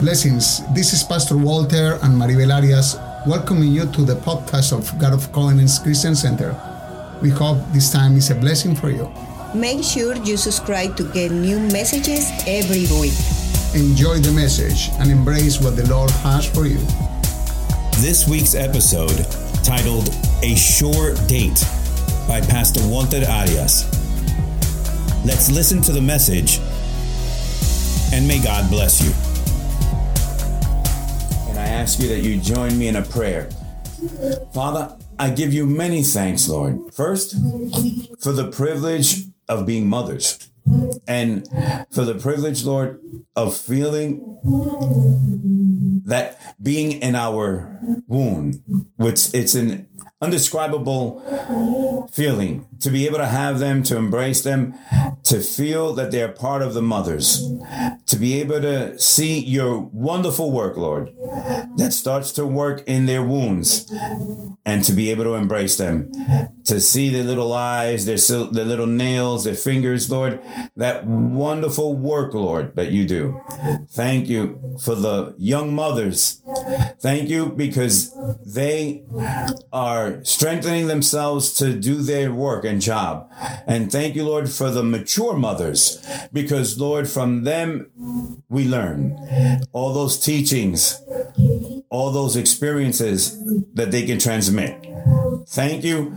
Blessings. This is Pastor Walter and Maribel Arias welcoming you to the podcast of God of Covenants Christian Center. We hope this time is a blessing for you. Make sure you subscribe to get new messages every week. Enjoy the message and embrace what the Lord has for you. This week's episode, titled A Sure Date by Pastor Walter Arias. Let's listen to the message and may God bless you ask you that you join me in a prayer. Father, I give you many thanks, Lord. First, for the privilege of being mothers and for the privilege, Lord, of feeling that being in our womb, which it's an undescribable feeling to be able to have them, to embrace them, to feel that they're part of the mothers, to be able to see your wonderful work, Lord, that starts to work in their wounds, and to be able to embrace them, to see their little eyes, their, their little nails, their fingers, Lord, that wonderful work, Lord, that you do. Thank you for the young mothers. Thank you because they are strengthening themselves to do their work and job. And thank you, Lord, for the mature mothers, because, Lord, from them we learn all those teachings, all those experiences that they can transmit. Thank you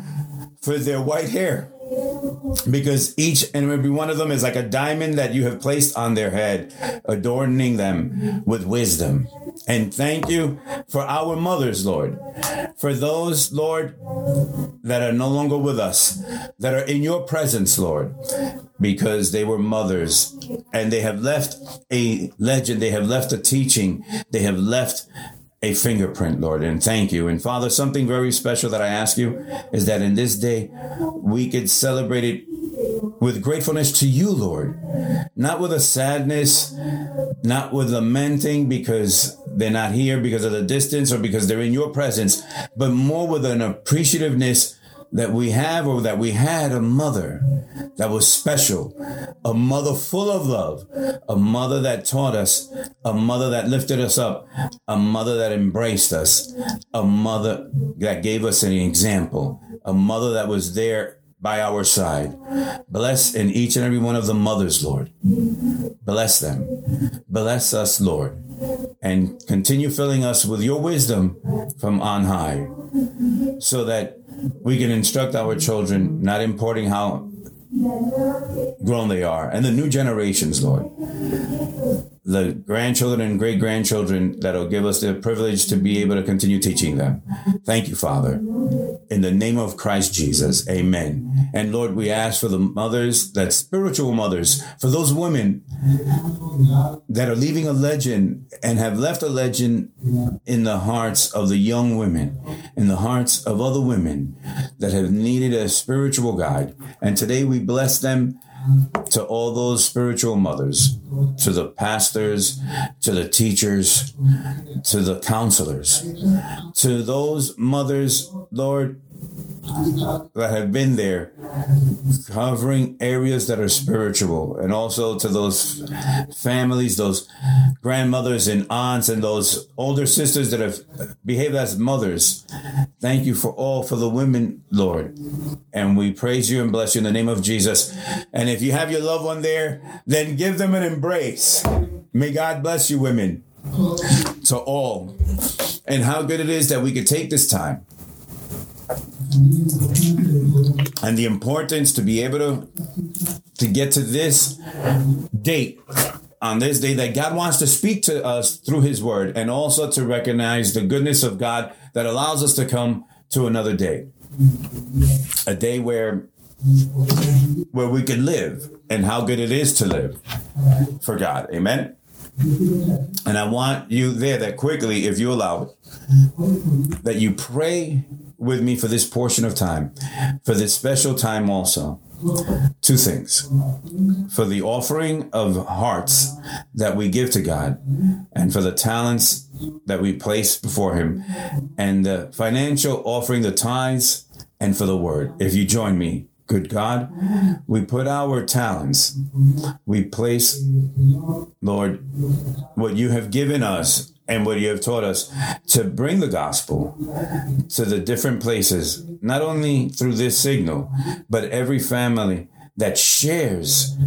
for their white hair because each and every one of them is like a diamond that you have placed on their head, adorning them with wisdom. And thank you for our mothers, Lord. For those, Lord, that are no longer with us, that are in your presence, Lord, because they were mothers and they have left a legend, they have left a teaching, they have left a fingerprint, Lord, and thank you. And Father, something very special that I ask you is that in this day we could celebrate it with gratefulness to you, Lord, not with a sadness, not with lamenting because they're not here because of the distance or because they're in your presence, but more with an appreciativeness that we have or that we had a mother that was special, a mother full of love, a mother that taught us, a mother that lifted us up, a mother that embraced us, a mother that gave us an example, a mother that was there by our side. Bless in each and every one of the mothers, Lord. Bless them. Bless us, Lord. And continue filling us with your wisdom from on high so that we can instruct our children, not importing how grown they are, and the new generations, Lord the grandchildren and great grandchildren that'll give us the privilege to be able to continue teaching them. Thank you, Father. In the name of Christ Jesus, amen. And Lord, we ask for the mothers, that spiritual mothers, for those women that are leaving a legend and have left a legend in the hearts of the young women, in the hearts of other women that have needed a spiritual guide. And today we bless them to all those spiritual mothers, to the pastors, to the teachers, to the counselors, to those mothers, Lord, that have been there, covering areas that are spiritual, and also to those families, those grandmothers and aunts, and those older sisters that have behaved as mothers. Thank you for all for the women, Lord. And we praise you and bless you in the name of Jesus. And if you have your loved one there, then give them an embrace. May God bless you, women, to all. And how good it is that we could take this time and the importance to be able to to get to this date on this day that God wants to speak to us through his word and also to recognize the goodness of God that allows us to come to another day. A day where where we can live and how good it is to live for God. Amen. And I want you there that quickly, if you allow it, that you pray with me for this portion of time, for this special time also. Two things for the offering of hearts that we give to God, and for the talents that we place before Him, and the financial offering, the tithes, and for the word. If you join me, good God, we put our talents, we place, Lord, what you have given us and what you have taught us to bring the gospel to the different places, not only through this signal, but every family that shares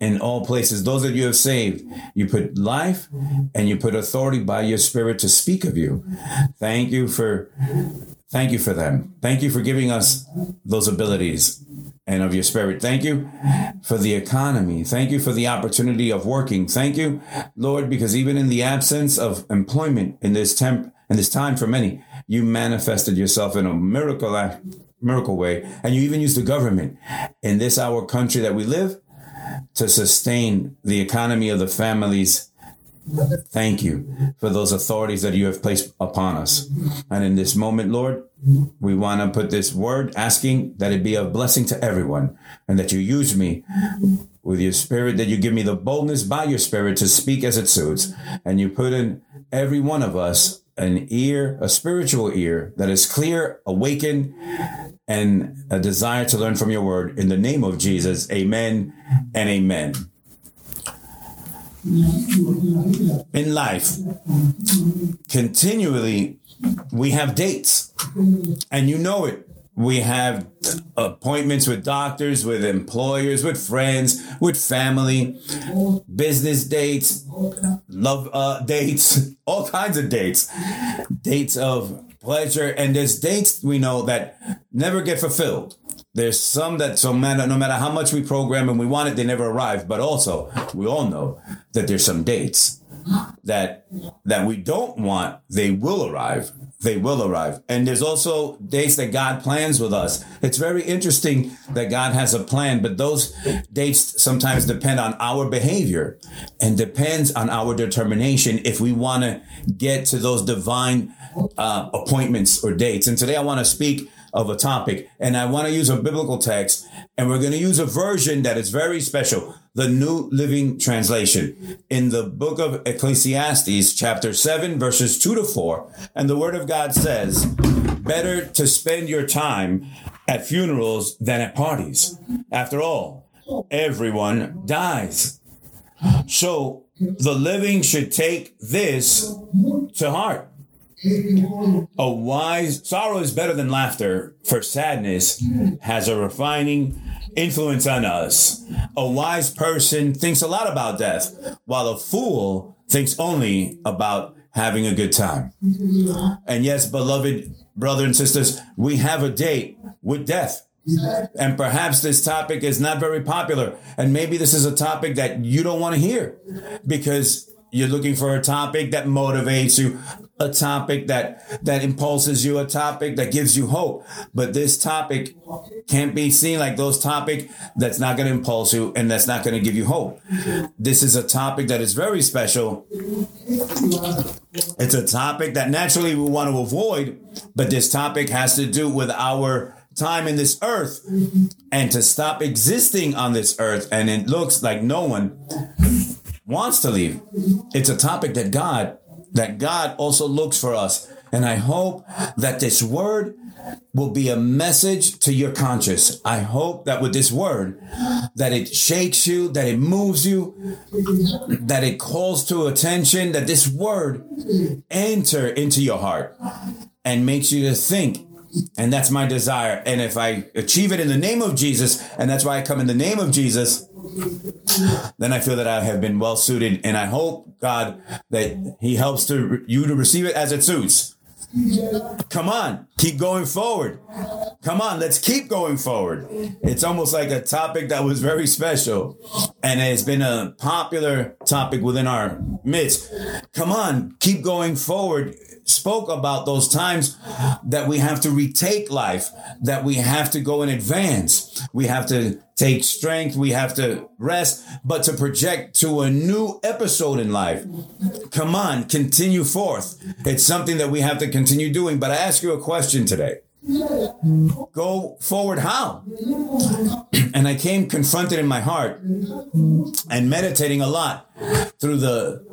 in all places. Those that you have saved, you put life and you put authority by your spirit to speak of you. Thank you for thank you for them. Thank you for giving us those abilities and of your spirit. Thank you for the economy. Thank you for the opportunity of working. Thank you, Lord, because even in the absence of employment in this temp in this time for many, you manifested yourself in a miracle miracle way, and you even used the government in this our country that we live to sustain the economy of the families. Thank you for those authorities that you have placed upon us. And in this moment, Lord, we want to put this word asking that it be a blessing to everyone and that you use me with your spirit, that you give me the boldness by your spirit to speak as it suits. And you put in every one of us an ear, a spiritual ear that is clear, awakened, and a desire to learn from your word. In the name of Jesus, amen and amen. In life, continually, we have dates, and you know it. We have appointments with doctors, with employers, with friends, with family, business dates, love uh, dates, all kinds of dates, dates of pleasure, and there's dates we know that never get fulfilled. There's some that so matter no matter how much we program and we want it, they never arrive. But also, we all know that there's some dates that that we don't want, they will arrive. They will arrive. And there's also dates that God plans with us. It's very interesting that God has a plan, but those dates sometimes depend on our behavior and depends on our determination if we want to get to those divine uh, appointments or dates. And today I want to speak of a topic. And I want to use a biblical text, and we're going to use a version that is very special, the New Living Translation, in the book of Ecclesiastes, chapter 7, verses 2 to 4. And the word of God says, Better to spend your time at funerals than at parties. After all, everyone dies. So the living should take this to heart. A wise sorrow is better than laughter, for sadness has a refining influence on us. A wise person thinks a lot about death, while a fool thinks only about having a good time. And yes, beloved brother and sisters, we have a date with death. And perhaps this topic is not very popular. And maybe this is a topic that you don't want to hear because you're looking for a topic that motivates you, a topic that that impulses you, a topic that gives you hope. But this topic can't be seen like those topic that's not going to impulse you and that's not going to give you hope. This is a topic that is very special. It's a topic that naturally we want to avoid, but this topic has to do with our time in this earth and to stop existing on this earth. And it looks like no one wants to leave. It's a topic that God, that God also looks for us. And I hope that this word will be a message to your conscience. I hope that with this word, that it shakes you, that it moves you, that it calls to attention, that this word enter into your heart and makes you to think. And that's my desire. And if I achieve it in the name of Jesus, and that's why I come in the name of Jesus, then I feel that I have been well suited, and I hope God that He helps to you to receive it as it suits. Come on, keep going forward. Come on, let's keep going forward. It's almost like a topic that was very special and it's been a popular topic within our midst. Come on, keep going forward spoke about those times that we have to retake life, that we have to go in advance. We have to take strength. We have to rest, but to project to a new episode in life. Come on, continue forth. It's something that we have to continue doing. But I ask you a question today. Go forward how? And I came confronted in my heart and meditating a lot through the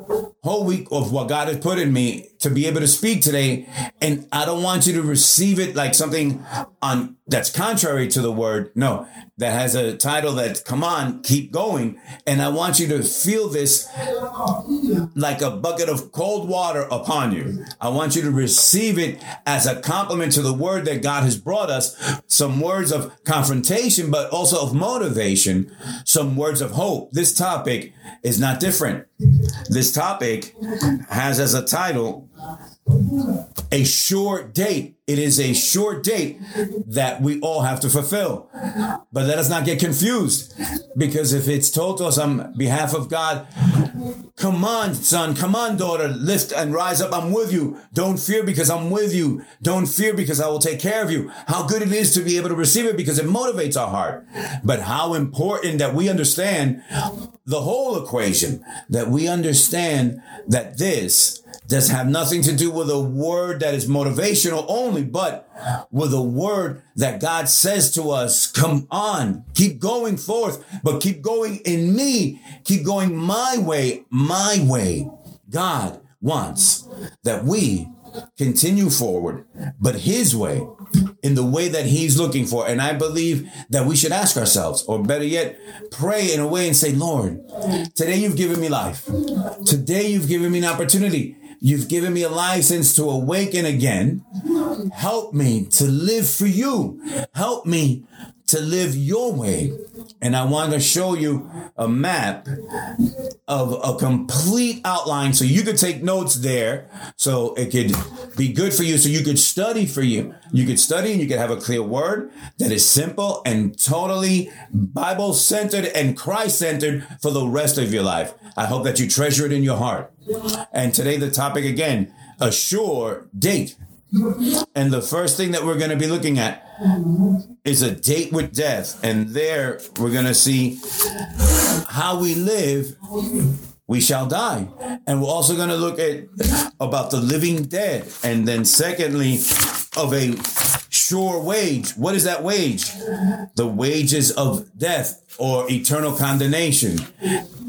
whole week of what God has put in me to be able to speak today. And I don't want you to receive it like something on that's contrary to the word. No, that has a title that come on, keep going. And I want you to feel this like a bucket of cold water upon you. I want you to receive it as a compliment to the word that God has brought us. Some words of confrontation, but also of motivation, some words of hope. This topic is not different. This topic has as a title a short date. It is a short date that we all have to fulfill. But let us not get confused because if it's told to us on behalf of God, come on, son, come on, daughter, lift and rise up. I'm with you. Don't fear because I'm with you. Don't fear because I will take care of you. How good it is to be able to receive it because it motivates our heart. But how important that we understand the whole equation, that we understand that this does have nothing to do with a word that is motivational only, but with a word that God says to us, come on, keep going forth, but keep going in me, keep going my way, my way. God wants that we continue forward, but his way, in the way that he's looking for. And I believe that we should ask ourselves, or better yet, pray in a way and say, Lord, today you've given me life. Today you've given me an opportunity. You've given me a license to awaken again. Help me to live for you. Help me to live your way. And I want to show you a map of a complete outline so you could take notes there so it could be good for you so you could study for you. You could study and you could have a clear word that is simple and totally Bible centered and Christ centered for the rest of your life. I hope that you treasure it in your heart. And today the topic again, a sure date. And the first thing that we're going to be looking at is a date with death. And there we're going to see how we live, we shall die. And we're also going to look at about the living dead. And then secondly, of a sure wage. What is that wage? The wages of death or eternal condemnation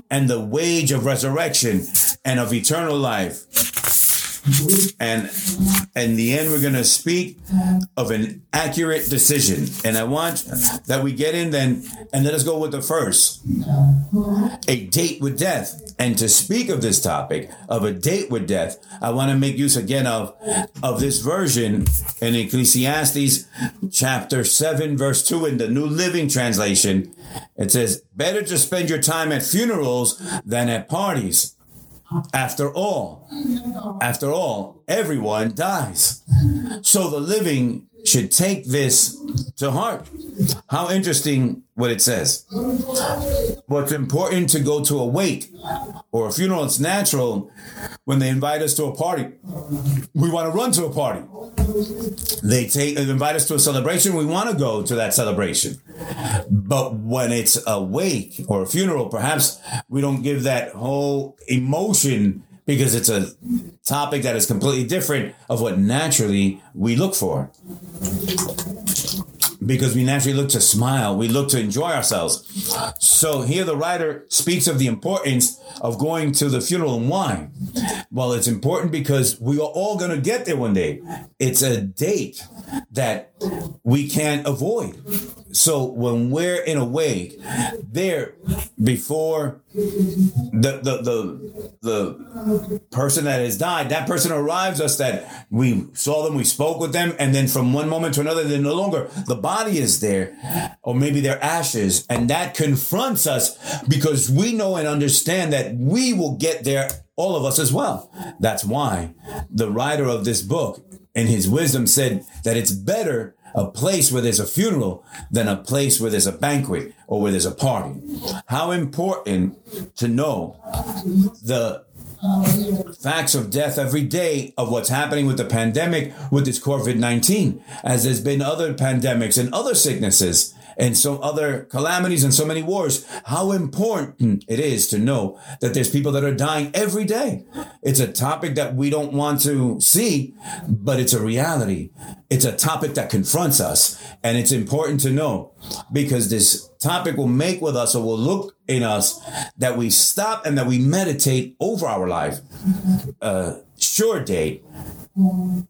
and the wage of resurrection and of eternal life. And in the end, we're going to speak of an accurate decision. And I want that we get in then and let us go with the first a date with death. And to speak of this topic of a date with death, I want to make use again of, of this version in Ecclesiastes chapter 7, verse 2 in the New Living Translation. It says, better to spend your time at funerals than at parties. After all, after all, everyone dies. So the living should take this to heart. How interesting what it says. What's important to go to a wake or a funeral, it's natural when they invite us to a party. We want to run to a party. They take they invite us to a celebration, we want to go to that celebration. But when it's a wake or a funeral, perhaps we don't give that whole emotion because it's a topic that is completely different of what naturally we look for because we naturally look to smile. We look to enjoy ourselves. So here the writer speaks of the importance of going to the funeral and wine. Well, it's important because we are all going to get there one day. It's a date that we can't avoid. So when we're in a wake, there before the the the the person that has died, that person arrives us that we saw them, we spoke with them, and then from one moment to another, they're no longer. The body is there, or maybe they're ashes, and that confronts us because we know and understand that we will get there, all of us as well. That's why the writer of this book, in his wisdom, said that it's better a place where there's a funeral than a place where there's a banquet or where there's a party. How important to know the facts of death every day of what's happening with the pandemic with this COVID 19, as there's been other pandemics and other sicknesses. And so other calamities and so many wars, how important it is to know that there's people that are dying every day. It's a topic that we don't want to see, but it's a reality. It's a topic that confronts us. And it's important to know because this topic will make with us or will look in us that we stop and that we meditate over our life. Uh, sure date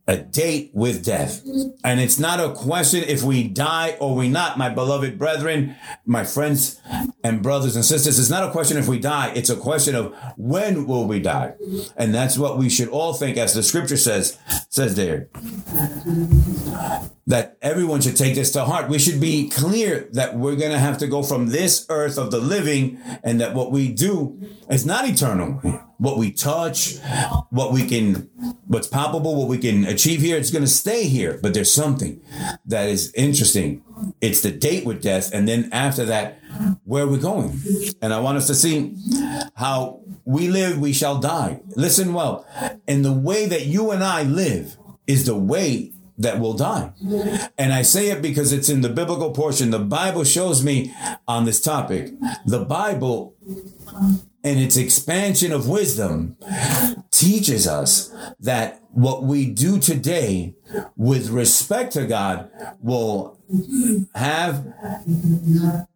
a date with death. And it's not a question if we die or we not, my beloved brethren, my friends and brothers and sisters. It's not a question if we die. It's a question of when will we die? And that's what we should all think as the scripture says, says there. That everyone should take this to heart. We should be clear that we're going to have to go from this earth of the living and that what we do is not eternal what we touch, what we can, what's palpable, what we can achieve here, it's going to stay here. But there's something that is interesting. It's the date with death. And then after that, where are we going? And I want us to see how we live, we shall die. Listen well. And the way that you and I live is the way that will die. And I say it because it's in the biblical portion. The Bible shows me on this topic. The Bible and its expansion of wisdom teaches us that what we do today with respect to God will have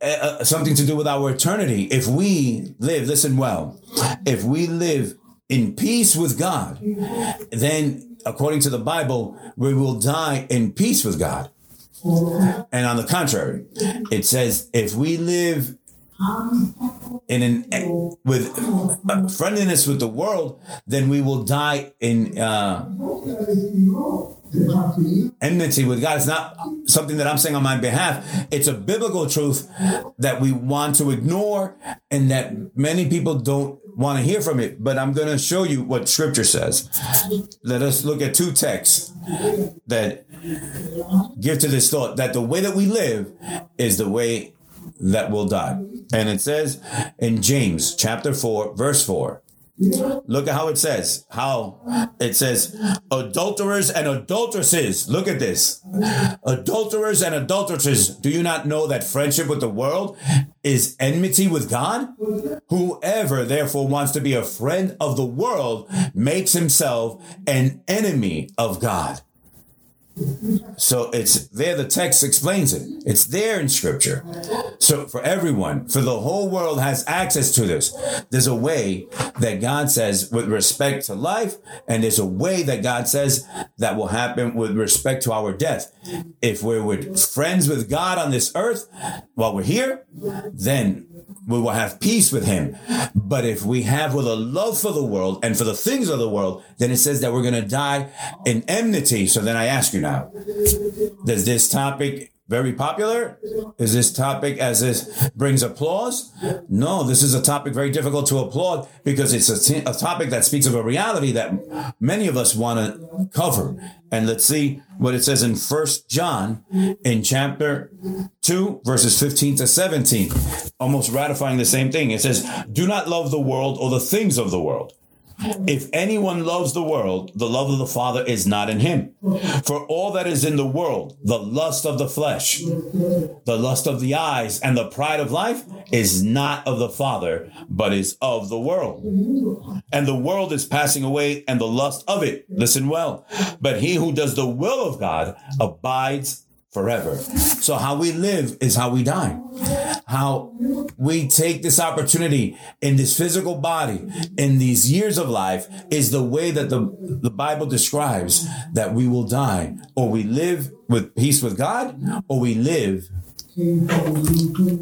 uh, something to do with our eternity. If we live, listen well, if we live in peace with God, then according to the Bible, we will die in peace with God. And on the contrary, it says, if we live in an with friendliness with the world, then we will die in uh, enmity with God. It's not something that I'm saying on my behalf. It's a biblical truth that we want to ignore and that many people don't want to hear from it. But I'm going to show you what Scripture says. Let us look at two texts that give to this thought that the way that we live is the way that will die. And it says in James chapter 4, verse 4. Look at how it says. How it says, adulterers and adulteresses. Look at this. Adulterers and adulteresses. Do you not know that friendship with the world is enmity with God? Whoever therefore wants to be a friend of the world makes himself an enemy of God. So it's there, the text explains it. It's there in scripture. So for everyone, for the whole world has access to this. There's a way that God says with respect to life, and there's a way that God says that will happen with respect to our death. If we're with friends with God on this earth while we're here, then we will have peace with him. But if we have with a love for the world and for the things of the world, then it says that we're going to die in enmity. So then I ask you now, does this topic very popular? Is this topic as this brings applause? No, this is a topic very difficult to applaud because it's a, t- a topic that speaks of a reality that many of us want to cover. And let's see what it says in First John in chapter 2, verses 15 to 17, almost ratifying the same thing. It says, Do not love the world or the things of the world. If anyone loves the world, the love of the Father is not in him. For all that is in the world, the lust of the flesh, the lust of the eyes, and the pride of life is not of the Father, but is of the world. And the world is passing away and the lust of it. Listen well. But he who does the will of God abides forever. So how we live is how we die. How we take this opportunity in this physical body, in these years of life, is the way that the, the Bible describes that we will die. Or we live with peace with God, or we live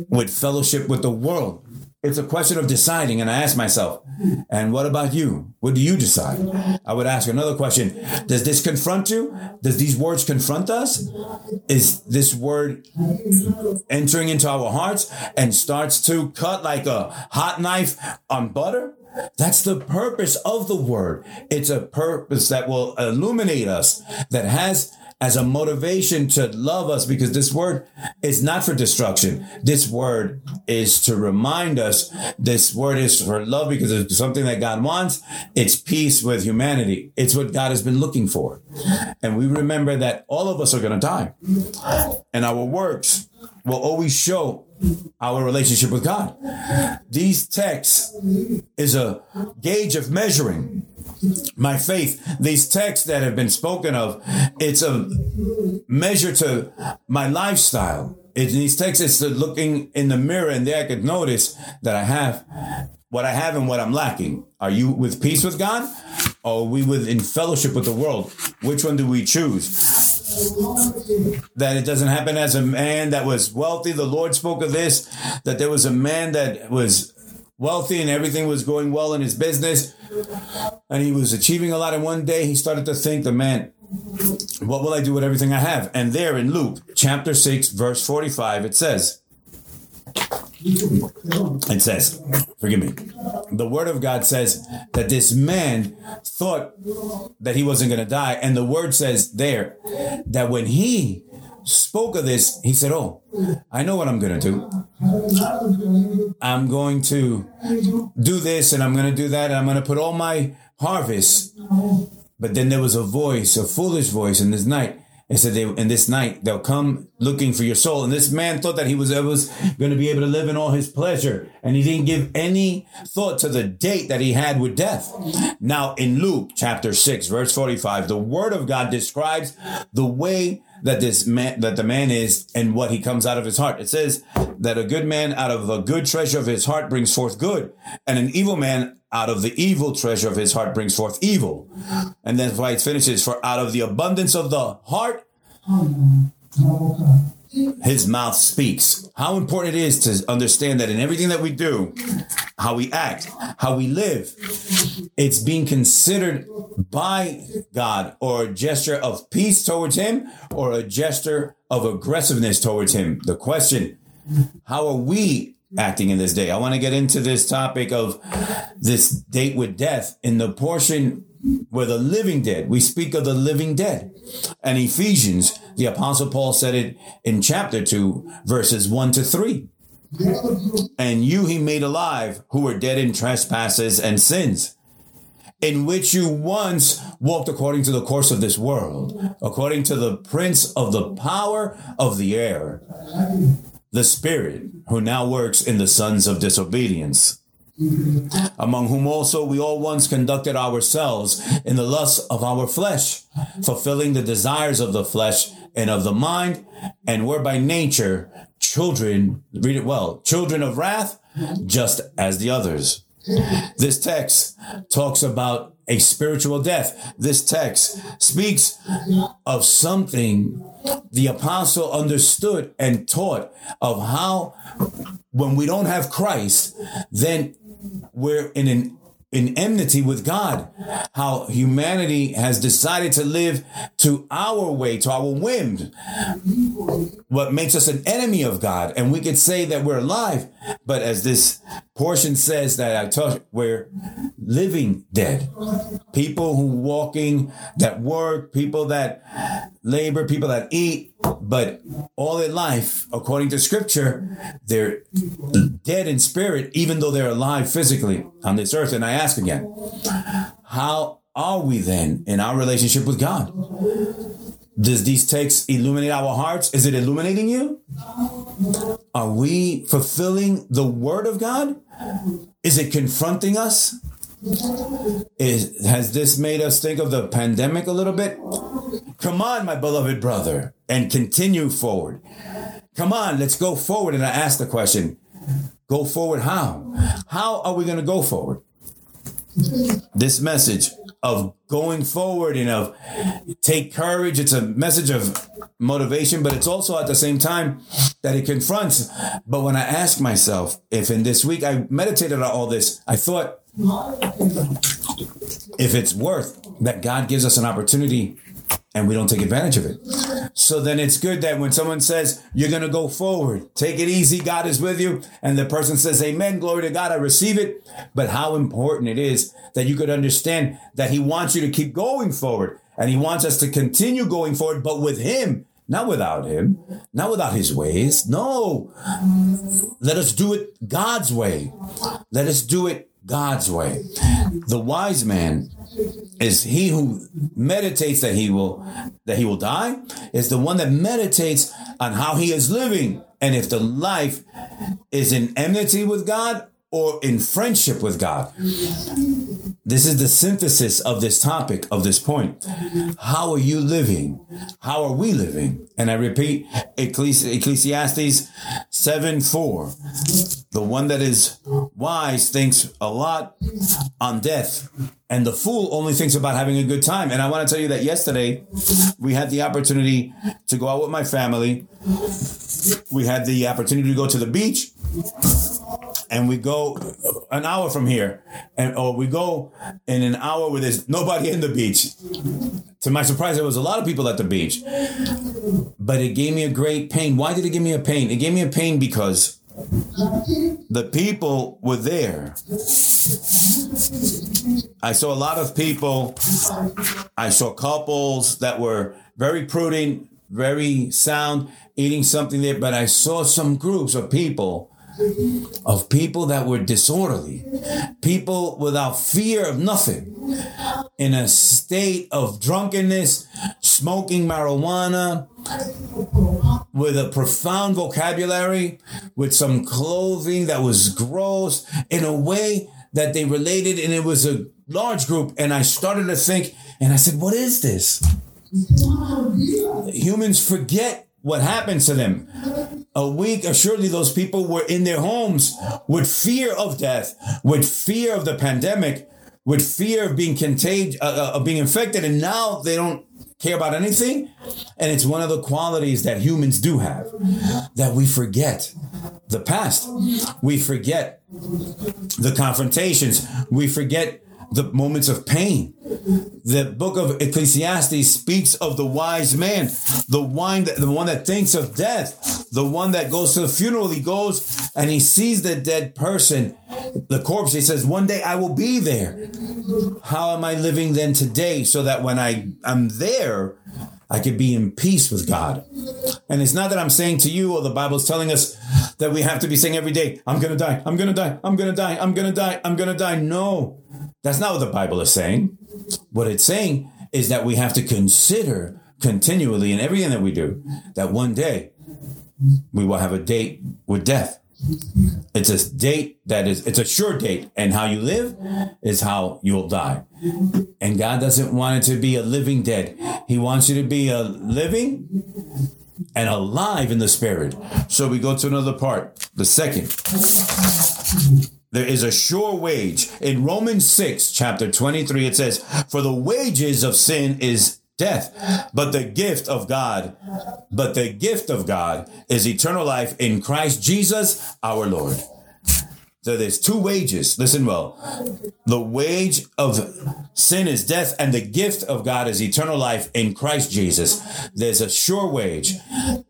with fellowship with the world. It's a question of deciding. And I ask myself, and what about you? What do you decide? I would ask another question. Does this confront you? Does these words confront us? Is this word entering into our hearts and starts to cut like a hot knife on butter? That's the purpose of the word. It's a purpose that will illuminate us, that has as a motivation to love us because this word is not for destruction. This word is to remind us. This word is for love because it's something that God wants. It's peace with humanity. It's what God has been looking for. And we remember that all of us are going to die and our works will always show our relationship with God. These texts is a gauge of measuring my faith. These texts that have been spoken of, it's a measure to my lifestyle. In these texts, it's looking in the mirror and there I could notice that I have what I have and what I'm lacking. Are you with peace with God? Or we with in fellowship with the world? Which one do we choose? That it doesn't happen as a man that was wealthy. The Lord spoke of this, that there was a man that was wealthy and everything was going well in his business and he was achieving a lot. And one day he started to think, the man, what will I do with everything I have? And there in Luke chapter 6, verse 45, it says, it says, forgive me. The word of God says that this man thought that he wasn't going to die. And the word says there that when he spoke of this, he said, Oh, I know what I'm going to do. I'm going to do this and I'm going to do that. And I'm going to put all my harvest. But then there was a voice, a foolish voice in this night and said, they, in this night, they'll come looking for your soul. And this man thought that he was, was going to be able to live in all his pleasure. And he didn't give any thought to the date that he had with death. Now, in Luke chapter 6, verse 45, the word of God describes the way that this man, that the man is and what he comes out of his heart. It says that a good man out of a good treasure of his heart brings forth good, and an evil man out of the evil treasure of his heart brings forth evil. And that's why it finishes, for out of the abundance of the heart, his mouth speaks. How important it is to understand that in everything that we do, how we act, how we live, it's being considered by God or a gesture of peace towards him or a gesture of aggressiveness towards him. The question, how are we acting in this day. I want to get into this topic of this date with death in the portion where the living dead, we speak of the living dead. And Ephesians, the apostle Paul said it in chapter 2, verses 1 to 3. And you he made alive who were dead in trespasses and sins, in which you once walked according to the course of this world, according to the prince of the power of the air the Spirit, who now works in the sons of disobedience, among whom also we all once conducted ourselves in the lusts of our flesh, fulfilling the desires of the flesh and of the mind, and were by nature children, read it well, children of wrath, just as the others. This text talks about a spiritual death. This text speaks of something the apostle understood and taught of how when we don't have Christ, then we're in an in enmity with God. How humanity has decided to live to our way, to our whim. What makes us an enemy of God. And we could say that we're alive, but as this portion says that I touch we're living dead. People who walking, that work, people that labor, people that eat, but all their life, according to scripture, they're dead in spirit, even though they're alive physically on this earth. And I ask again, how are we then in our relationship with God? Does these texts illuminate our hearts? Is it illuminating you? Are we fulfilling the word of God? Is it confronting us? Is, has this made us think of the pandemic a little bit? Come on, my beloved brother, and continue forward. Come on, let's go forward. And I ask the question go forward how? How are we going to go forward? This message of going forward and of take courage. It's a message of motivation, but it's also at the same time that it confronts. But when I ask myself if in this week I meditated on all this, I thought if it's worth that God gives us an opportunity and we don't take advantage of it. So then it's good that when someone says, you're going to go forward, take it easy, God is with you. And the person says, amen, glory to God, I receive it. But how important it is that you could understand that he wants you to keep going forward and he wants us to continue going forward, but with him, not without him, not without his ways. No, let us do it God's way. Let us do it God's way. The wise man is he who meditates that he will that he will die is the one that meditates on how he is living and if the life is in enmity with God or in friendship with God. This is the synthesis of this topic, of this point. How are you living? How are we living? And I repeat, Ecclesiastes 7 4. The one that is wise thinks a lot on death, and the fool only thinks about having a good time. And I want to tell you that yesterday we had the opportunity to go out with my family. We had the opportunity to go to the beach and we go an hour from here, and or we go in an hour where there's nobody in the beach. To my surprise, there was a lot of people at the beach, but it gave me a great pain. Why did it give me a pain? It gave me a pain because the people were there. I saw a lot of people. I saw couples that were very prudent, very sound, eating something there, but I saw some groups of people of people that were disorderly, people without fear of nothing, in a state of drunkenness, smoking marijuana, with a profound vocabulary, with some clothing that was gross, in a way that they related, and it was a large group. And I started to think, and I said, What is this? Humans forget what happened to them. A week, assuredly, those people were in their homes with fear of death, with fear of the pandemic, with fear of being contagious, uh, uh, of being infected, and now they don't care about anything. And it's one of the qualities that humans do have that we forget the past, we forget the confrontations, we forget the moments of pain. The book of Ecclesiastes speaks of the wise man, the one that, the one that thinks of death, the one that goes to the funeral. He goes and he sees the dead person, the corpse. He says, "One day I will be there." How am I living then today, so that when I am there, I could be in peace with God. And it's not that I'm saying to you, or the Bible's telling us that we have to be saying every day, I'm going to die, I'm going to die, I'm going to die, I'm going to die, I'm going to die. No, that's not what the Bible is saying. What it's saying is that we have to consider continually in everything that we do that one day we will have a date with death. It's a date that is, it's a sure date. And how you live is how you'll die. And God doesn't want it to be a living dead. He wants you to be a living and alive in the spirit. So we go to another part, the second. There is a sure wage. In Romans 6, chapter 23, it says, For the wages of sin is death, but the gift of God, but the gift of God is eternal life in Christ Jesus our Lord. So there's two wages. Listen well. The wage of sin is death, and the gift of God is eternal life in Christ Jesus. There's a sure wage.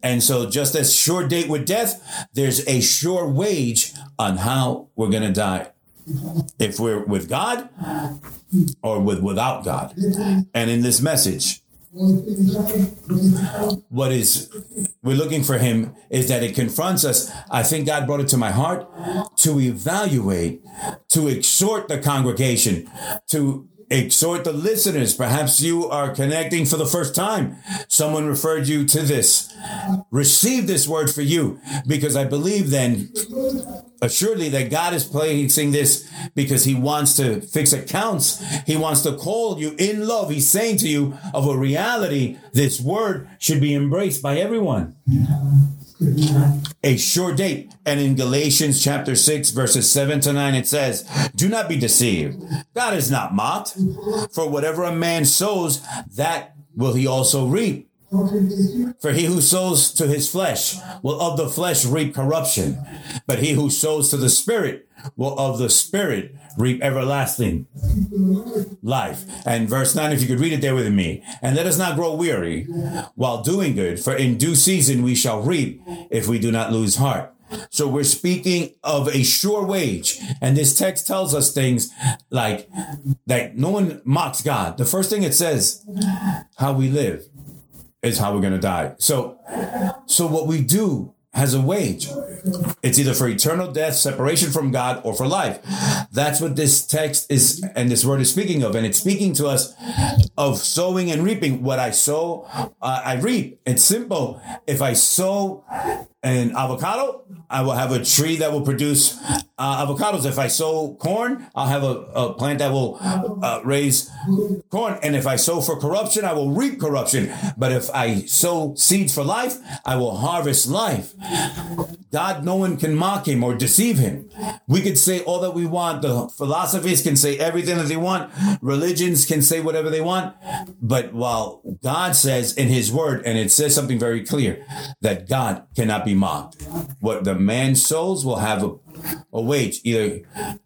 And so just as sure date with death, there's a sure wage on how we're going to die. If we're with God or with without God. And in this message, what is we're looking for him is that it confronts us. I think God brought it to my heart to evaluate, to exhort the congregation, to exhort the listeners. Perhaps you are connecting for the first time. Someone referred you to this. Receive this word for you because I believe then assuredly that God is placing this because he wants to fix accounts. He wants to call you in love. He's saying to you of a reality, this word should be embraced by everyone a sure date. And in Galatians chapter 6, verses 7 to 9, it says, Do not be deceived. God is not mocked. For whatever a man sows, that will he also reap. For he who sows to his flesh will of the flesh reap corruption, but he who sows to the Spirit will of the Spirit reap everlasting life. And verse 9, if you could read it there with me. And let us not grow weary while doing good, for in due season we shall reap if we do not lose heart. So we're speaking of a sure wage. And this text tells us things like that no one mocks God. The first thing it says, how we live is how we're going to die. So, so what we do has a wage. It's either for eternal death, separation from God, or for life. That's what this text is, and this word is speaking of. And it's speaking to us of sowing and reaping. What I sow, uh, I reap. It's simple. If I sow an avocado, I will have a tree that will produce uh, avocados. If I sow corn, I'll have a, a plant that will uh, raise corn. And if I sow for corruption, I will reap corruption. But if I sow seeds for life, I will harvest life. God, no one can mock him or deceive him. We could say all that we want. The philosophies can say everything that they want. Religions can say whatever they want. But while God says in his word, and it says something very clear, that God cannot be mocked. What the man souls will have a, a wage, either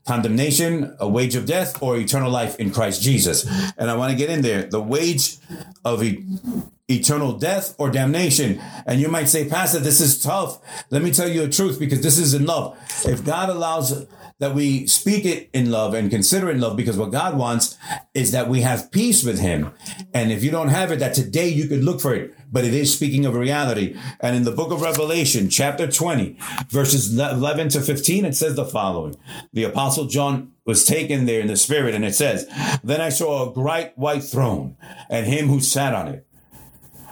condemnation, a wage of death, or eternal life in Christ Jesus. And I want to get in there. The wage of e- eternal death or damnation. And you might say, Pastor, this is tough. Let me tell you the truth because this is in love. If God allows that we speak it in love and consider it in love because what God wants is that we have peace with him. And if you don't have it, that today you could look for it, but it is speaking of reality. And in the book of Revelation, chapter 20, verses 11 to 15, it says the following. The apostle John was taken there in the spirit and it says, then I saw a bright white throne and him who sat on it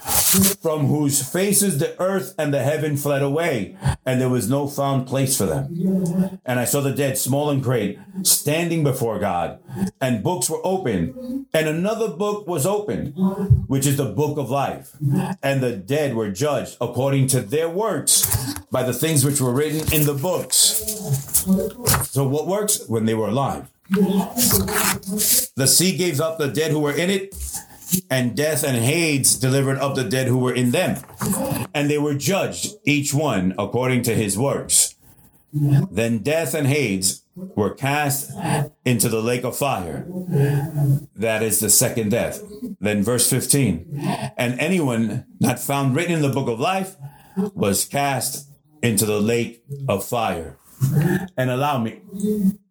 from whose faces the earth and the heaven fled away, and there was no found place for them. And I saw the dead, small and great, standing before God, and books were opened, and another book was opened, which is the book of life. And the dead were judged according to their works by the things which were written in the books. So, what works? When they were alive. The sea gave up the dead who were in it and death and Hades delivered up the dead who were in them. And they were judged, each one according to his works. Then death and Hades were cast into the lake of fire. That is the second death. Then verse 15. And anyone not found written in the book of life was cast into the lake of fire and allow me.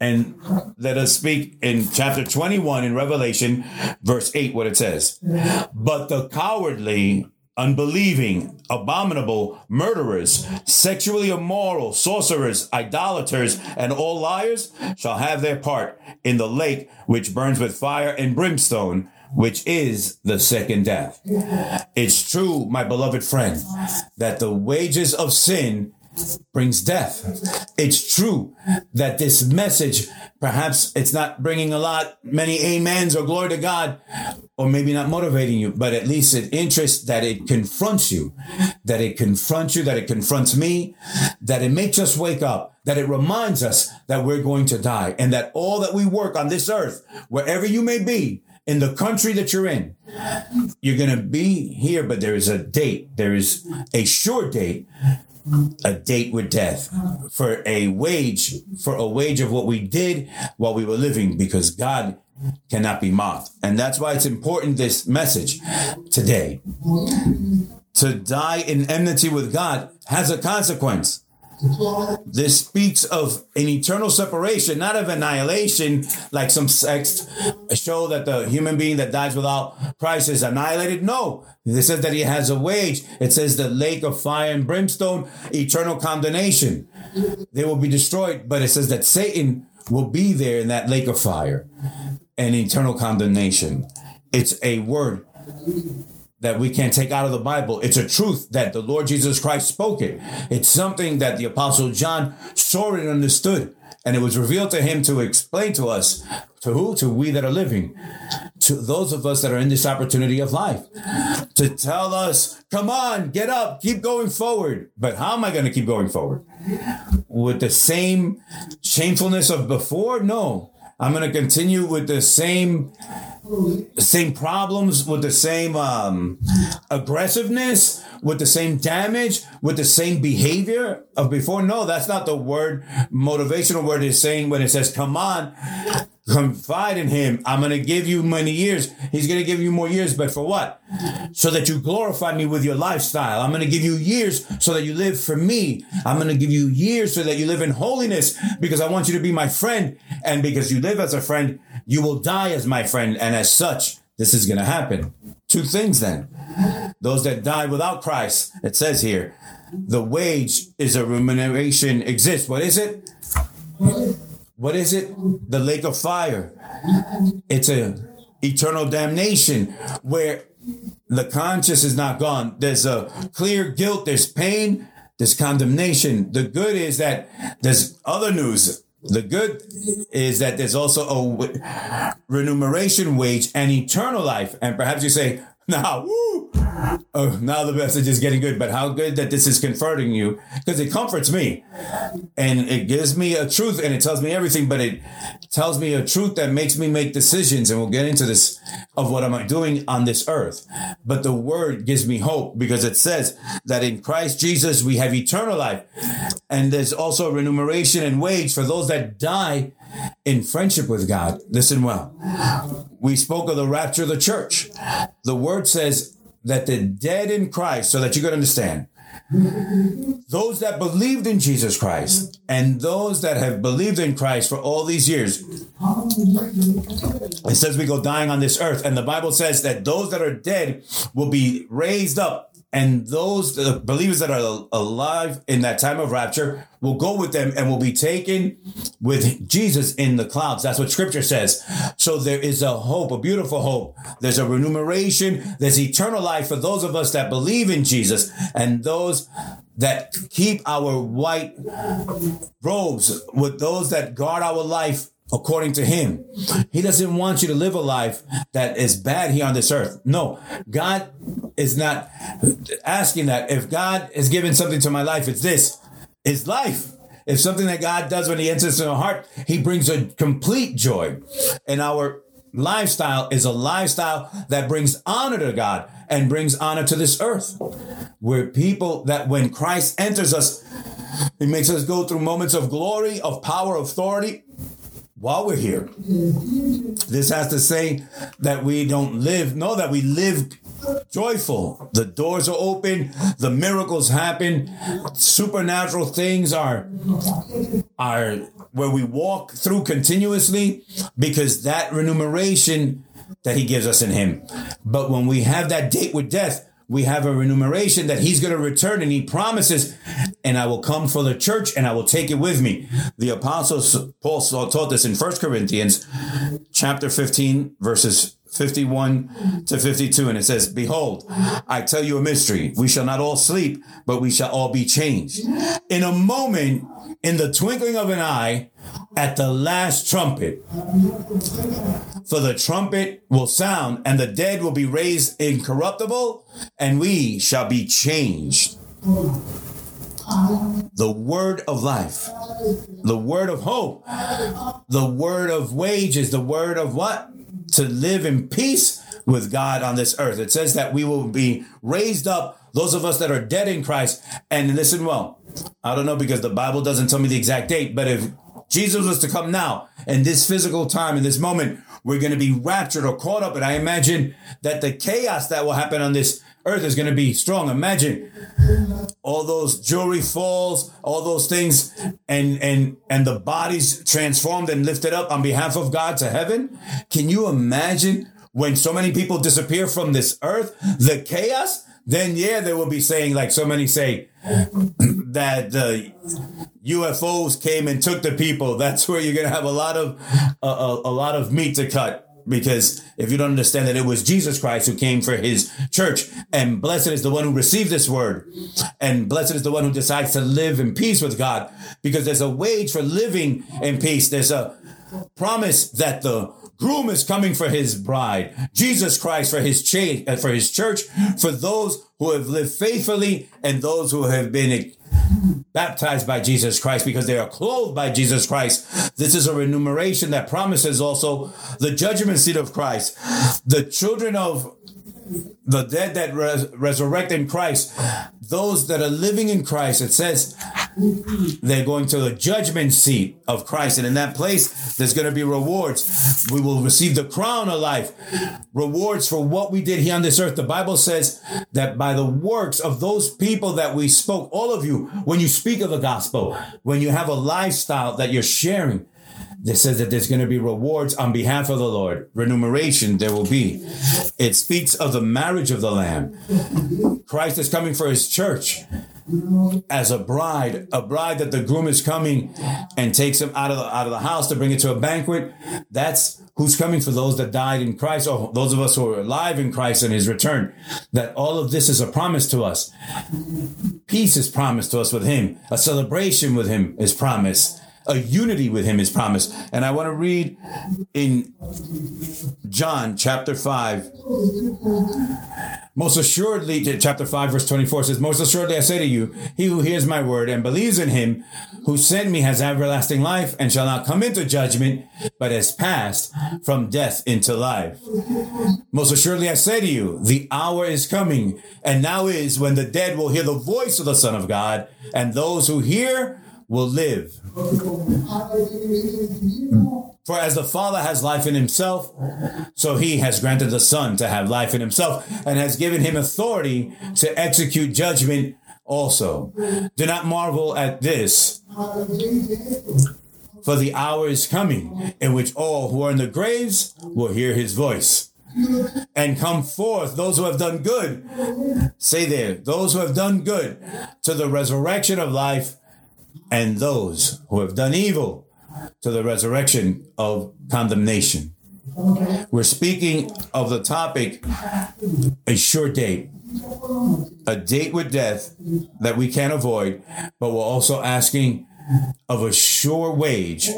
And let us speak in chapter 21 in Revelation, verse 8, what it says. But the cowardly, unbelieving, abominable, murderers, sexually immoral, sorcerers, idolaters, and all liars shall have their part in the lake which burns with fire and brimstone which is the second death. It's true, my beloved friend, that the wages of sin brings death. It's true that this message, perhaps it's not bringing a lot, many amens or glory to God, or maybe not motivating you, but at least it interests that it confronts you, that it confronts you, that it confronts me, that it makes us wake up, that it reminds us that we're going to die and that all that we work on this earth, wherever you may be, in the country that you're in, you're going to be here, but there is a date. There is a sure date a date with death for a wage for a wage of what we did while we were living because God cannot be mocked. And that's why it's important this message today. To die in enmity with God has a consequence this speaks of an eternal separation, not of annihilation, like some sects show that the human being that dies without Christ is annihilated. No, it says that he has a wage. It says the lake of fire and brimstone, eternal condemnation. They will be destroyed, but it says that Satan will be there in that lake of fire and eternal condemnation. It's a word that we can't take out of the Bible. It's a truth that the Lord Jesus Christ spoke it. It's something that the Apostle John saw and understood. And it was revealed to him to explain to us, to who? To we that are living, to those of us that are in this opportunity of life, to tell us, come on, get up, keep going forward. But how am I going to keep going forward? With the same shamefulness of before? No. I'm going to continue with the same same problems with the same um, aggressiveness with the same damage with the same behavior of before. No that's not the word motivational word is saying when it says come on confide in him i'm going to give you many years he's going to give you more years but for what so that you glorify me with your lifestyle i'm going to give you years so that you live for me i'm going to give you years so that you live in holiness because i want you to be my friend and because you live as a friend you will die as my friend, and as such, this is going to happen. Two things then. Those that die without Christ, it says here, the wage is a remuneration exists. What is it? What is it? The lake of fire. It's a eternal damnation where the conscience is not gone. There's a clear guilt, there's pain, there's condemnation. The good is that there's other news. The good is that there's also a remuneration wage and eternal life. And perhaps you say, now, woo, oh, now the message is getting good. But how good that this is comforting you because it comforts me and it gives me a truth and it tells me everything, but it tells me a truth that makes me make decisions. And we'll get into this of what am I doing on this earth. But the word gives me hope because it says that in Christ Jesus, we have eternal life. And there's also remuneration and wage for those that die in friendship with God. Listen well. We spoke of the rapture of the church. The word says that the dead in Christ, so that you could understand, those that believed in Jesus Christ and those that have believed in Christ for all these years, it says we go dying on this earth. And the Bible says that those that are dead will be raised up and those believers that are alive in that time of rapture will go with them and will be taken with Jesus in the clouds. That's what scripture says. So there is a hope, a beautiful hope. There's a remuneration. There's eternal life for those of us that believe in Jesus and those that keep our white robes with those that guard our life according to him. He doesn't want you to live a life that is bad here on this earth. No, God is not asking that. If God is giving something to my life, it's this. It's life. If something that God does when he enters into our heart, he brings a complete joy. And our lifestyle is a lifestyle that brings honor to God and brings honor to this earth. We're people that when Christ enters us, he makes us go through moments of glory, of power, authority, while we're here. This has to say that we don't live, know that we live joyful. The doors are open, the miracles happen, supernatural things are are where we walk through continuously because that remuneration that he gives us in him. But when we have that date with death, we have a remuneration that he's going to return and he promises, and I will come for the church and I will take it with me. The apostle Paul taught this in First Corinthians chapter 15, verses 51 to 52. And it says, Behold, I tell you a mystery. We shall not all sleep, but we shall all be changed. In a moment, in the twinkling of an eye, at the last trumpet. For the trumpet will sound, and the dead will be raised incorruptible, and we shall be changed. The word of life, the word of hope, the word of wages, the word of what? To live in peace with God on this earth. It says that we will be raised up, those of us that are dead in Christ. And listen well, I don't know because the Bible doesn't tell me the exact date, but if Jesus was to come now in this physical time, in this moment, we're going to be raptured or caught up. And I imagine that the chaos that will happen on this earth is going to be strong. Imagine all those jewelry falls, all those things, and and and the bodies transformed and lifted up on behalf of God to heaven. Can you imagine when so many people disappear from this earth? The chaos then yeah, they will be saying like so many say that the UFOs came and took the people. That's where you're gonna have a lot of a, a lot of meat to cut because if you don't understand that it was Jesus Christ who came for his church and blessed is the one who received this word and blessed is the one who decides to live in peace with God because there's a wage for living in peace. There's a promise that the groom is coming for his bride. Jesus Christ for his cha- uh, for his church, for those who have lived faithfully and those who have been baptized by Jesus Christ because they are clothed by Jesus Christ. This is a remuneration that promises also the judgment seat of Christ. The children of the dead that res- resurrect in Christ, those that are living in Christ, it says they're going to the judgment seat of Christ. And in that place, there's going to be rewards. We will receive the crown of life, rewards for what we did here on this earth. The Bible says that by the works of those people that we spoke, all of you, when you speak of the gospel, when you have a lifestyle that you're sharing, that says that there's going to be rewards on behalf of the Lord. Remuneration there will be. It speaks of the marriage of the Lamb. Christ is coming for his church. as a bride, a bride that the groom is coming and takes him out of the, out of the house to bring it to a banquet. That's who's coming for those that died in Christ, or those of us who are alive in Christ and his return. That all of this is a promise to us. Peace is promised to us with him. A celebration with him is promised. A unity with him is promised. And I want to read in John chapter 5 most assuredly, chapter 5, verse 24 says, Most assuredly I say to you, he who hears my word and believes in him who sent me has everlasting life and shall not come into judgment, but has passed from death into life. Most assuredly I say to you, the hour is coming, and now is when the dead will hear the voice of the Son of God, and those who hear will live. For as the Father has life in himself, so he has granted the Son to have life in himself and has given him authority to execute judgment also. Do not marvel at this. For the hour is coming in which all who are in the graves will hear his voice and come forth, those who have done good. Say there, those who have done good to the resurrection of life, and those who have done evil to the resurrection of condemnation. We're speaking of the topic a sure date, a date with death that we can't avoid, but we're also asking of a sure wage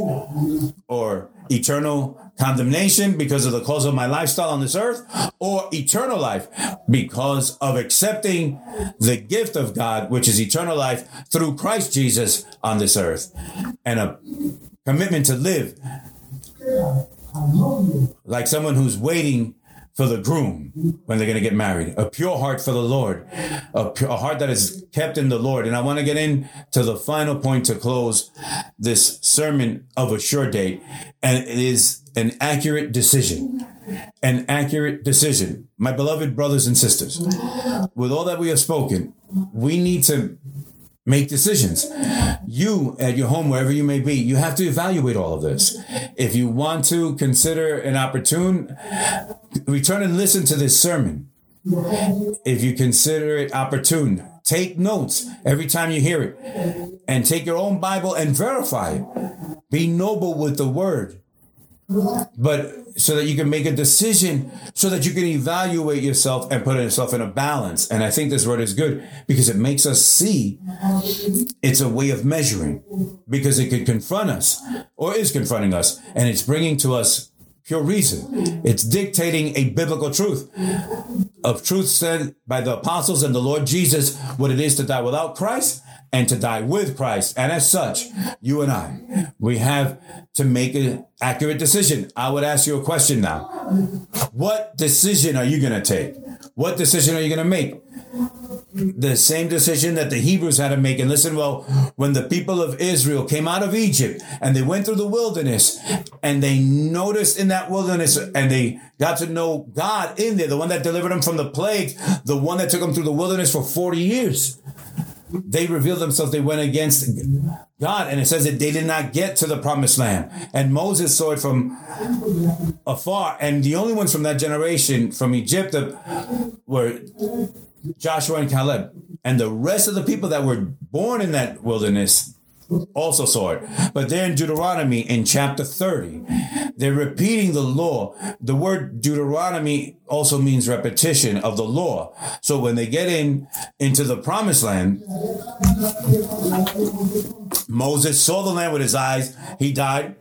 or eternal condemnation because of the cause of my lifestyle on this earth or eternal life because of accepting the gift of God, which is eternal life through Christ Jesus on this earth and a commitment to live like someone who's waiting for the groom when they're going to get married. A pure heart for the Lord, a, pure, a heart that is kept in the Lord. And I want to get into the final point to close this sermon of a sure date. And it is an accurate decision. An accurate decision. My beloved brothers and sisters, with all that we have spoken, we need to make decisions. You at your home, wherever you may be, you have to evaluate all of this. If you want to consider an opportune, return and listen to this sermon. If you consider it opportune, take notes every time you hear it and take your own Bible and verify it. Be noble with the word but so that you can make a decision so that you can evaluate yourself and put yourself in a balance. And i think this word is good because it makes us see it's a way of measuring because it could confront us or is confronting us. And it's bringing to us pure reason it's dictating a biblical truth of truth said by the apostles and the lord jesus what it is to die without christ and to die with Christ. And as such, you and I, we have to make an accurate decision. I would ask you a question now. What decision are you going to take? What decision are you going to make? The same decision that the Hebrews had to make. And listen, well, when the people of Israel came out of Egypt and they went through the wilderness and they noticed in that wilderness and they got to know God in there, the one that delivered them from the plague, the one that took them through the wilderness for 40 years they revealed themselves, they went against God. And it says that they did not get to the promised land. And Moses saw it from afar. And the only ones from that generation from Egypt were Joshua and Caleb. And the rest of the people that were born in that wilderness also saw it. But there in Deuteronomy in chapter 30, they're repeating the law. The word Deuteronomy also means repetition of the law. So when they get in into the promised land, Moses saw the land with his eyes. He died.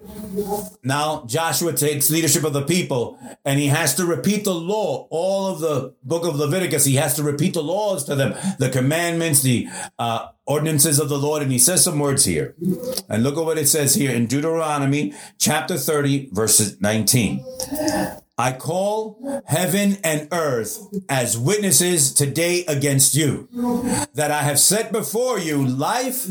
Now Joshua takes leadership of the people and he has to repeat the law. All of the book of Leviticus, he has to repeat the laws to them, the commandments, the uh, ordinances of the Lord. And he says some words here. And look at what it says here in Deuteronomy chapter 30, verses 19. I call heaven and earth as witnesses today against you, that I have set before you life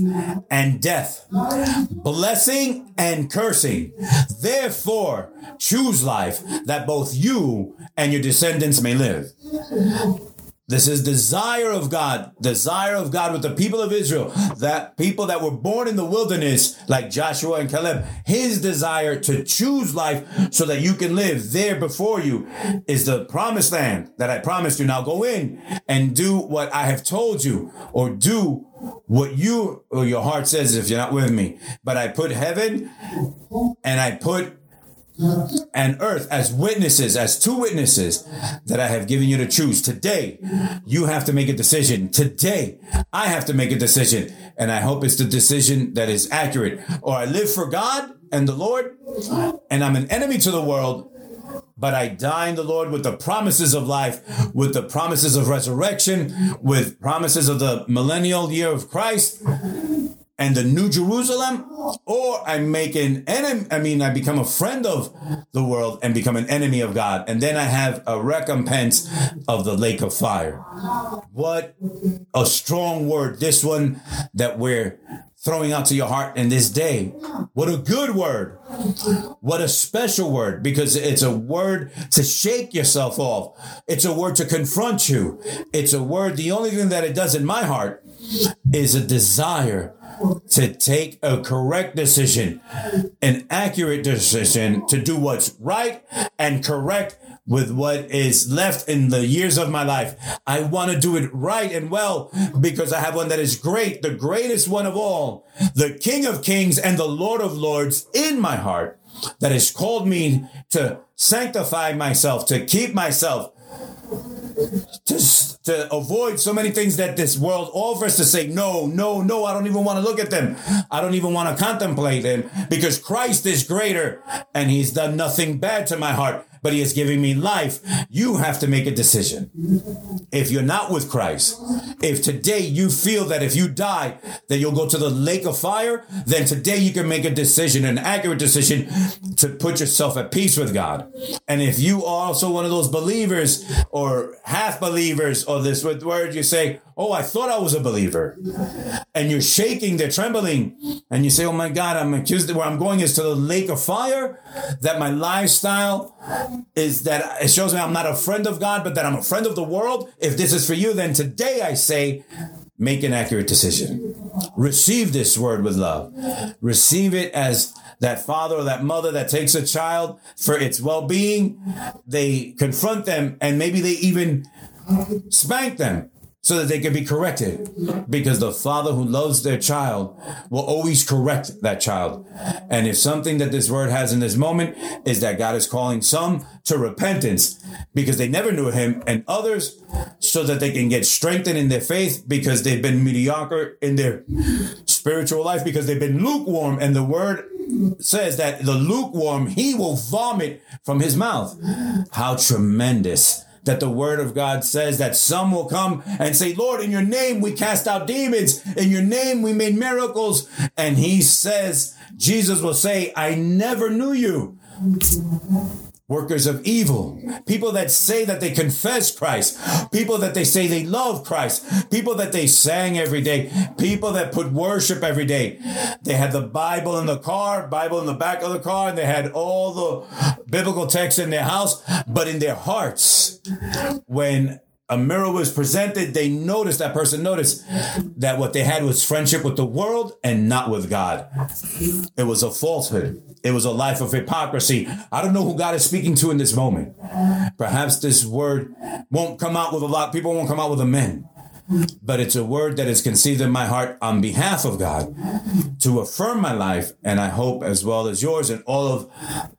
and death, blessing and cursing. Therefore, choose life that both you and your descendants may live. This is desire of God, desire of God with the people of Israel, that people that were born in the wilderness, like Joshua and Caleb, his desire to choose life so that you can live there before you is the promised land that I promised you. Now go in and do what I have told you or do what you or your heart says if you're not with me. But I put heaven and I put and earth as witnesses, as two witnesses that I have given you to choose. Today, you have to make a decision. Today, I have to make a decision. And I hope it's the decision that is accurate. Or I live for God and the Lord, and I'm an enemy to the world, but I die in the Lord with the promises of life, with the promises of resurrection, with promises of the millennial year of Christ and the New Jerusalem, or I make an enemy. I mean, I become a friend of the world and become an enemy of God. And then I have a recompense of the lake of fire. What a strong word. This one that we're throwing out to your heart in this day. What a good word. What a special word because it's a word to shake yourself off. It's a word to confront you. It's a word. The only thing that it does in my heart is a desire to take a correct decision, an accurate decision to do what's right and correct with what is left in the years of my life. I want to do it right and well because I have one that is great, the greatest one of all, the King of Kings and the Lord of Lords in my heart that has called me to sanctify myself, to keep myself to, to avoid so many things that this world offers to say, no, no, no, I don't even want to look at them. I don't even want to contemplate them because Christ is greater and he's done nothing bad to my heart but he is giving me life. You have to make a decision. If you're not with Christ, if today you feel that if you die, that you'll go to the lake of fire, then today you can make a decision, an accurate decision to put yourself at peace with God. And if you are also one of those believers or half believers or this word you say, Oh, I thought I was a believer. And you're shaking, they're trembling. And you say, Oh my God, I'm accused. Where I'm going is to the lake of fire. That my lifestyle is that it shows me I'm not a friend of God, but that I'm a friend of the world. If this is for you, then today I say, make an accurate decision. Receive this word with love. Receive it as that father or that mother that takes a child for its well-being. They confront them and maybe they even spank them so that they can be corrected because the father who loves their child will always correct that child. And if something that this word has in this moment is that God is calling some to repentance because they never knew him and others so that they can get strengthened in their faith because they've been mediocre in their spiritual life because they've been lukewarm and the word says that the lukewarm he will vomit from his mouth. How tremendous that the word of God says that some will come and say, Lord, in your name we cast out demons. In your name we made miracles. And he says, Jesus will say, I never knew you workers of evil, people that say that they confess Christ, people that they say they love Christ, people that they sang every day, people that put worship every day. They had the Bible in the car, Bible in the back of the car, and they had all the biblical texts in their house, but in their hearts, when a mirror was presented, they noticed, that person noticed that what they had was friendship with the world and not with God. It was a falsehood. It was a life of hypocrisy. I don't know who God is speaking to in this moment. Perhaps this word won't come out with a lot, people won't come out with amen. But it's a word that is conceived in my heart on behalf of God to affirm my life. And I hope as well as yours and all of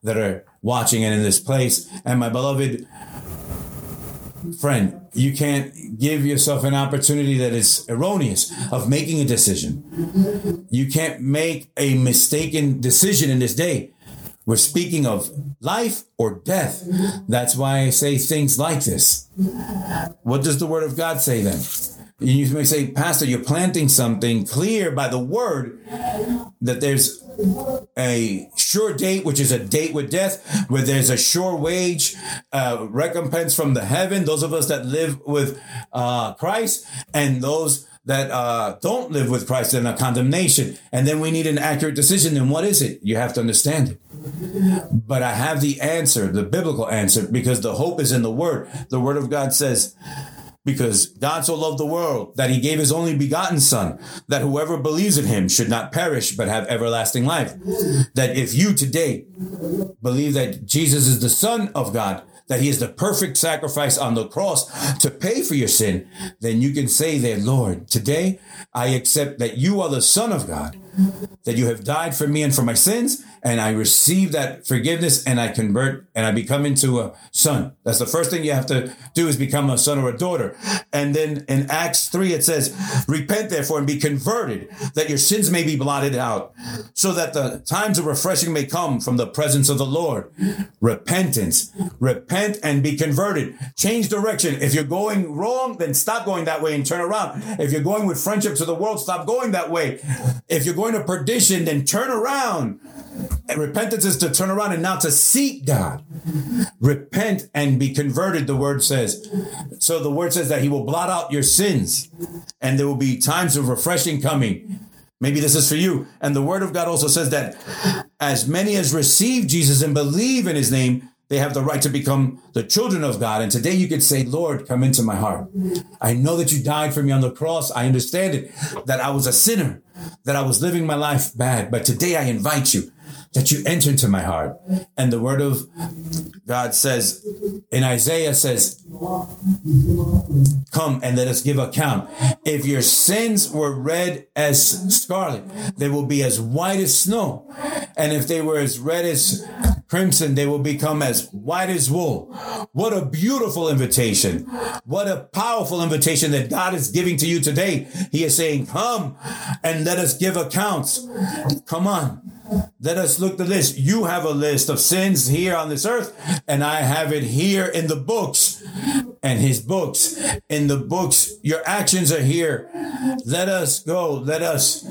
that are watching and in this place. And my beloved friend, you can't give yourself an opportunity that is erroneous of making a decision. You can't make a mistaken decision in this day. We're speaking of life or death. That's why I say things like this. What does the word of God say then? You may say, Pastor, you're planting something clear by the word that there's a sure date, which is a date with death, where there's a sure wage, uh, recompense from the heaven. Those of us that live with uh, Christ and those that uh, don't live with Christ in a condemnation. And then we need an accurate decision. And what is it? You have to understand it. But I have the answer, the biblical answer, because the hope is in the word. The word of God says, because God so loved the world that he gave his only begotten son, that whoever believes in him should not perish, but have everlasting life. That if you today believe that Jesus is the son of God, that he is the perfect sacrifice on the cross to pay for your sin, then you can say there, Lord, today I accept that you are the son of God, that you have died for me and for my sins, and I receive that forgiveness and I convert and I become into a son. That's the first thing you have to do is become a son or a daughter. And then in Acts 3, it says, repent therefore and be converted that your sins may be blotted out so that the times of refreshing may come from the presence of the Lord. Repentance, repent and be converted. Change direction. If you're going wrong, then stop going that way and turn around. If you're going with friendship to the world, stop going that way. If you're going to perdition, then turn around. And repentance is to turn around and now to seek God. Repent and be converted, the word says. So the word says that he will blot out your sins and there will be times of refreshing coming. Maybe this is for you. And the word of God also says that as many as receive Jesus and believe in his name, they have the right to become the children of God. And today you could say, Lord, come into my heart. I know that you died for me on the cross. I understand it, that I was a sinner, that I was living my life bad. But today I invite you that you enter into my heart. And the word of God says in Isaiah says, come and let us give account. If your sins were red as scarlet, they will be as white as snow. And if they were as red as crimson, they will become as white as wool. What a beautiful invitation. What a powerful invitation that God is giving to you today. He is saying, come and let us give accounts. Come on. Let us look the list. You have a list of sins here on this earth, and I have it here in the books and his books. In the books, your actions are here. Let us go. Let us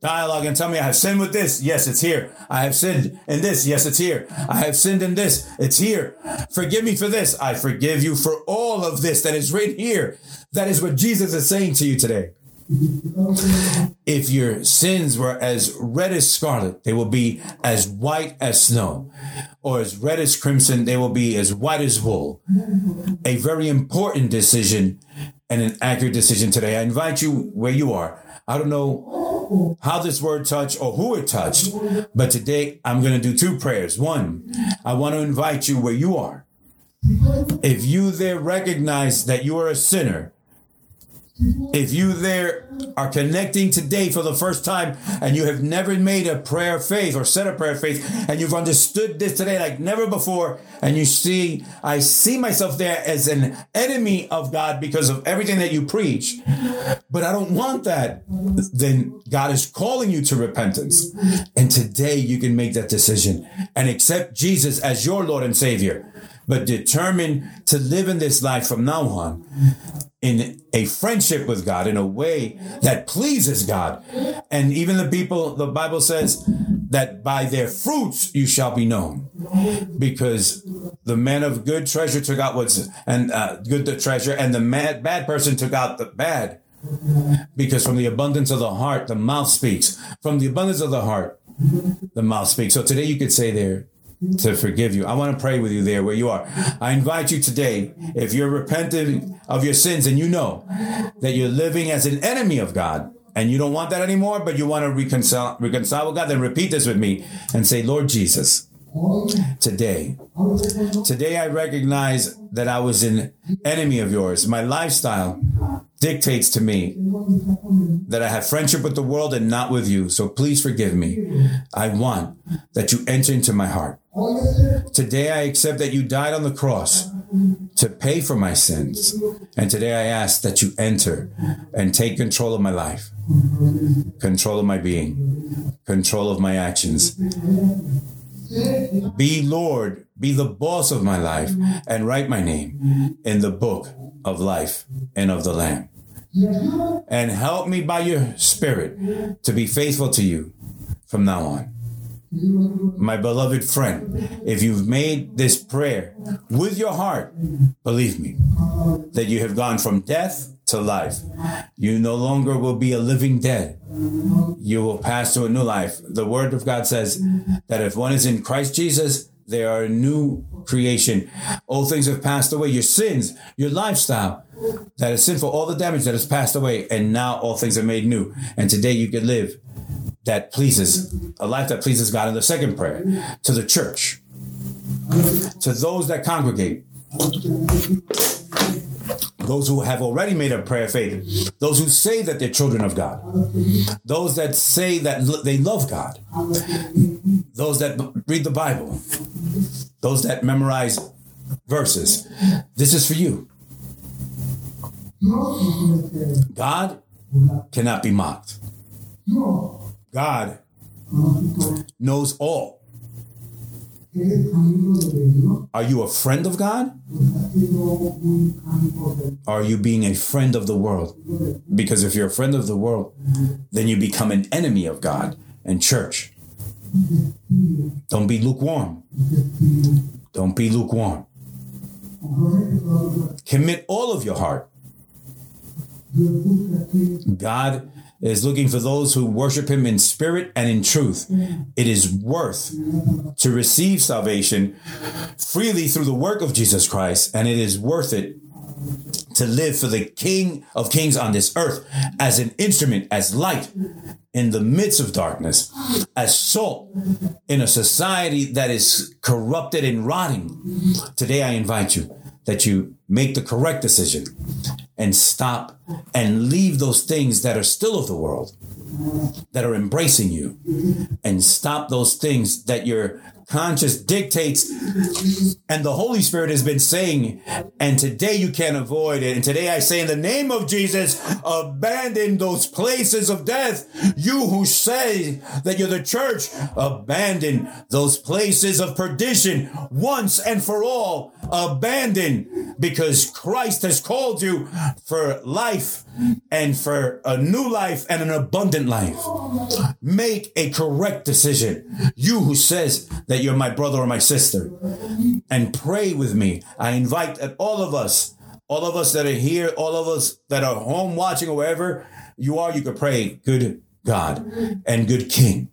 dialogue and tell me, I have sinned with this. Yes, it's here. I have sinned in this. Yes, it's here. I have sinned in this. It's here. Forgive me for this. I forgive you for all of this that is right here. That is what Jesus is saying to you today. If your sins were as red as scarlet, they will be as white as snow, or as red as crimson, they will be as white as wool. A very important decision and an accurate decision today. I invite you where you are. I don't know how this word touched or who it touched, but today I'm going to do two prayers. One, I want to invite you where you are. If you there recognize that you are a sinner, if you there are connecting today for the first time and you have never made a prayer of faith or said a prayer of faith and you've understood this today like never before and you see, I see myself there as an enemy of God because of everything that you preach, but I don't want that, then God is calling you to repentance. And today you can make that decision and accept Jesus as your Lord and Savior but determined to live in this life from now on in a friendship with God in a way that pleases God. And even the people, the Bible says that by their fruits you shall be known. Because the man of good treasure took out what's, and uh, good the treasure, and the mad, bad person took out the bad. Because from the abundance of the heart, the mouth speaks. From the abundance of the heart, the mouth speaks. So today you could say there, to forgive you. I want to pray with you there where you are. I invite you today, if you're repentant of your sins and you know that you're living as an enemy of God and you don't want that anymore, but you want to reconcile, reconcile with God, then repeat this with me and say, Lord Jesus, today, today I recognize that I was an enemy of yours. My lifestyle dictates to me that I have friendship with the world and not with you. So please forgive me. I want that you enter into my heart. Today I accept that you died on the cross to pay for my sins. And today I ask that you enter and take control of my life, control of my being, control of my actions. Be Lord, be the boss of my life, mm-hmm. and write my name mm-hmm. in the book of life and of the Lamb. And help me by your Spirit to be faithful to you from now on mm-hmm. my beloved friend, if you've made this prayer with your heart, believe me that you have gone from death to life. You no longer will be a living dead. You will pass to a new life. The word of God says that if one is in Christ Jesus, They are a new creation. Old things have passed away. Your sins, your lifestyle that is sinful, all the damage that has passed away, and now all things are made new. And today you can live that pleases a life that pleases God. In the second prayer, to the church, to those that congregate, those who have already made a prayer of faith, those who say that they're children of God, those that say that they love God, those that read the Bible, those that memorize verses. This is for you. God cannot be mocked. God knows all. Are you a friend of God? Are you being a friend of the world? Because if you're a friend of the world, then you become an enemy of God and church. Don't be lukewarm. Don't be lukewarm. Commit all of your heart. God is looking for those who worship him in spirit and in truth. Mm. It is worth to receive salvation freely through the work of Jesus Christ, and it is worth it to live for the King of Kings on this earth as an instrument, as light in the midst of darkness, as salt in a society that is corrupted and rotting. Today, I invite you that you make the correct decision and stop and leave those things that are still of the world, that are embracing you, and stop those things that your conscious dictates and the Holy Spirit has been saying, and today you can't avoid it. And today I say in the name of Jesus, abandon those places of death. You who say that you're the church, abandon those places of perdition once and for all. Abandon because Christ has called you for life and for a new life and an abundant life. Make a correct decision. You who says that you're my brother or my sister and pray with me. I invite all of us, all of us that are here, all of us that are home watching or wherever you are, you can pray, good God and good King.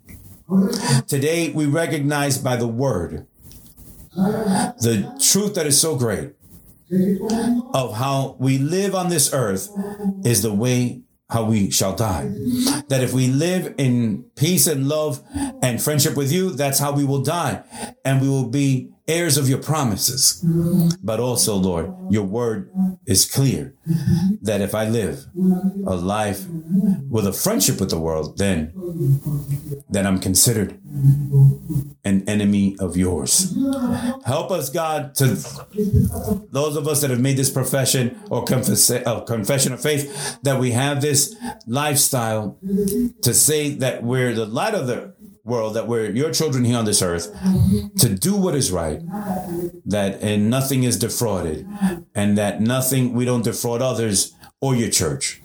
Today we recognize by the word the truth that is so great of how we live on this earth is the way how we shall die. That if we live in peace and love and friendship with you, that's how we will die. And we will be heirs of your promises. But also, Lord, your word is clear that if I live a life with a friendship with the world, then, then I'm considered an enemy of yours. Help us, God, to those of us that have made this profession or confess, uh, confession of faith, that we have this lifestyle to say that we're the light of the world that we're your children here on this earth to do what is right that and nothing is defrauded and that nothing we don't defraud others or your church.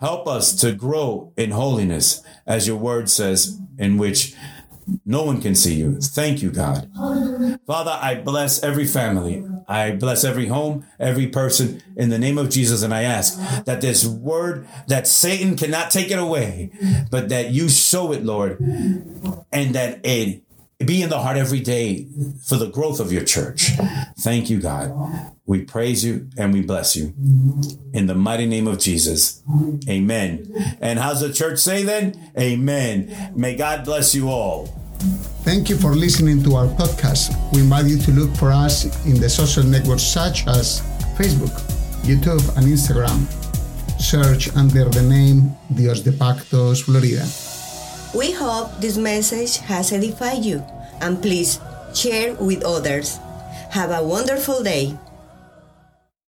Help us to grow in holiness as your word says in which no one can see you. Thank you, God. Father, I bless every family. I bless every home, every person in the name of Jesus. And I ask that this word that Satan cannot take it away, but that you show it, Lord, and that it be in the heart every day for the growth of your church. Thank you, God. We praise you and we bless you in the mighty name of Jesus. Amen. And how's the church say then? Amen. May God bless you all. Thank you for listening to our podcast. We invite you to look for us in the social networks such as Facebook, YouTube, and Instagram. Search under the name Dios de Pactos Florida. We hope this message has edified you and please share with others. Have a wonderful day.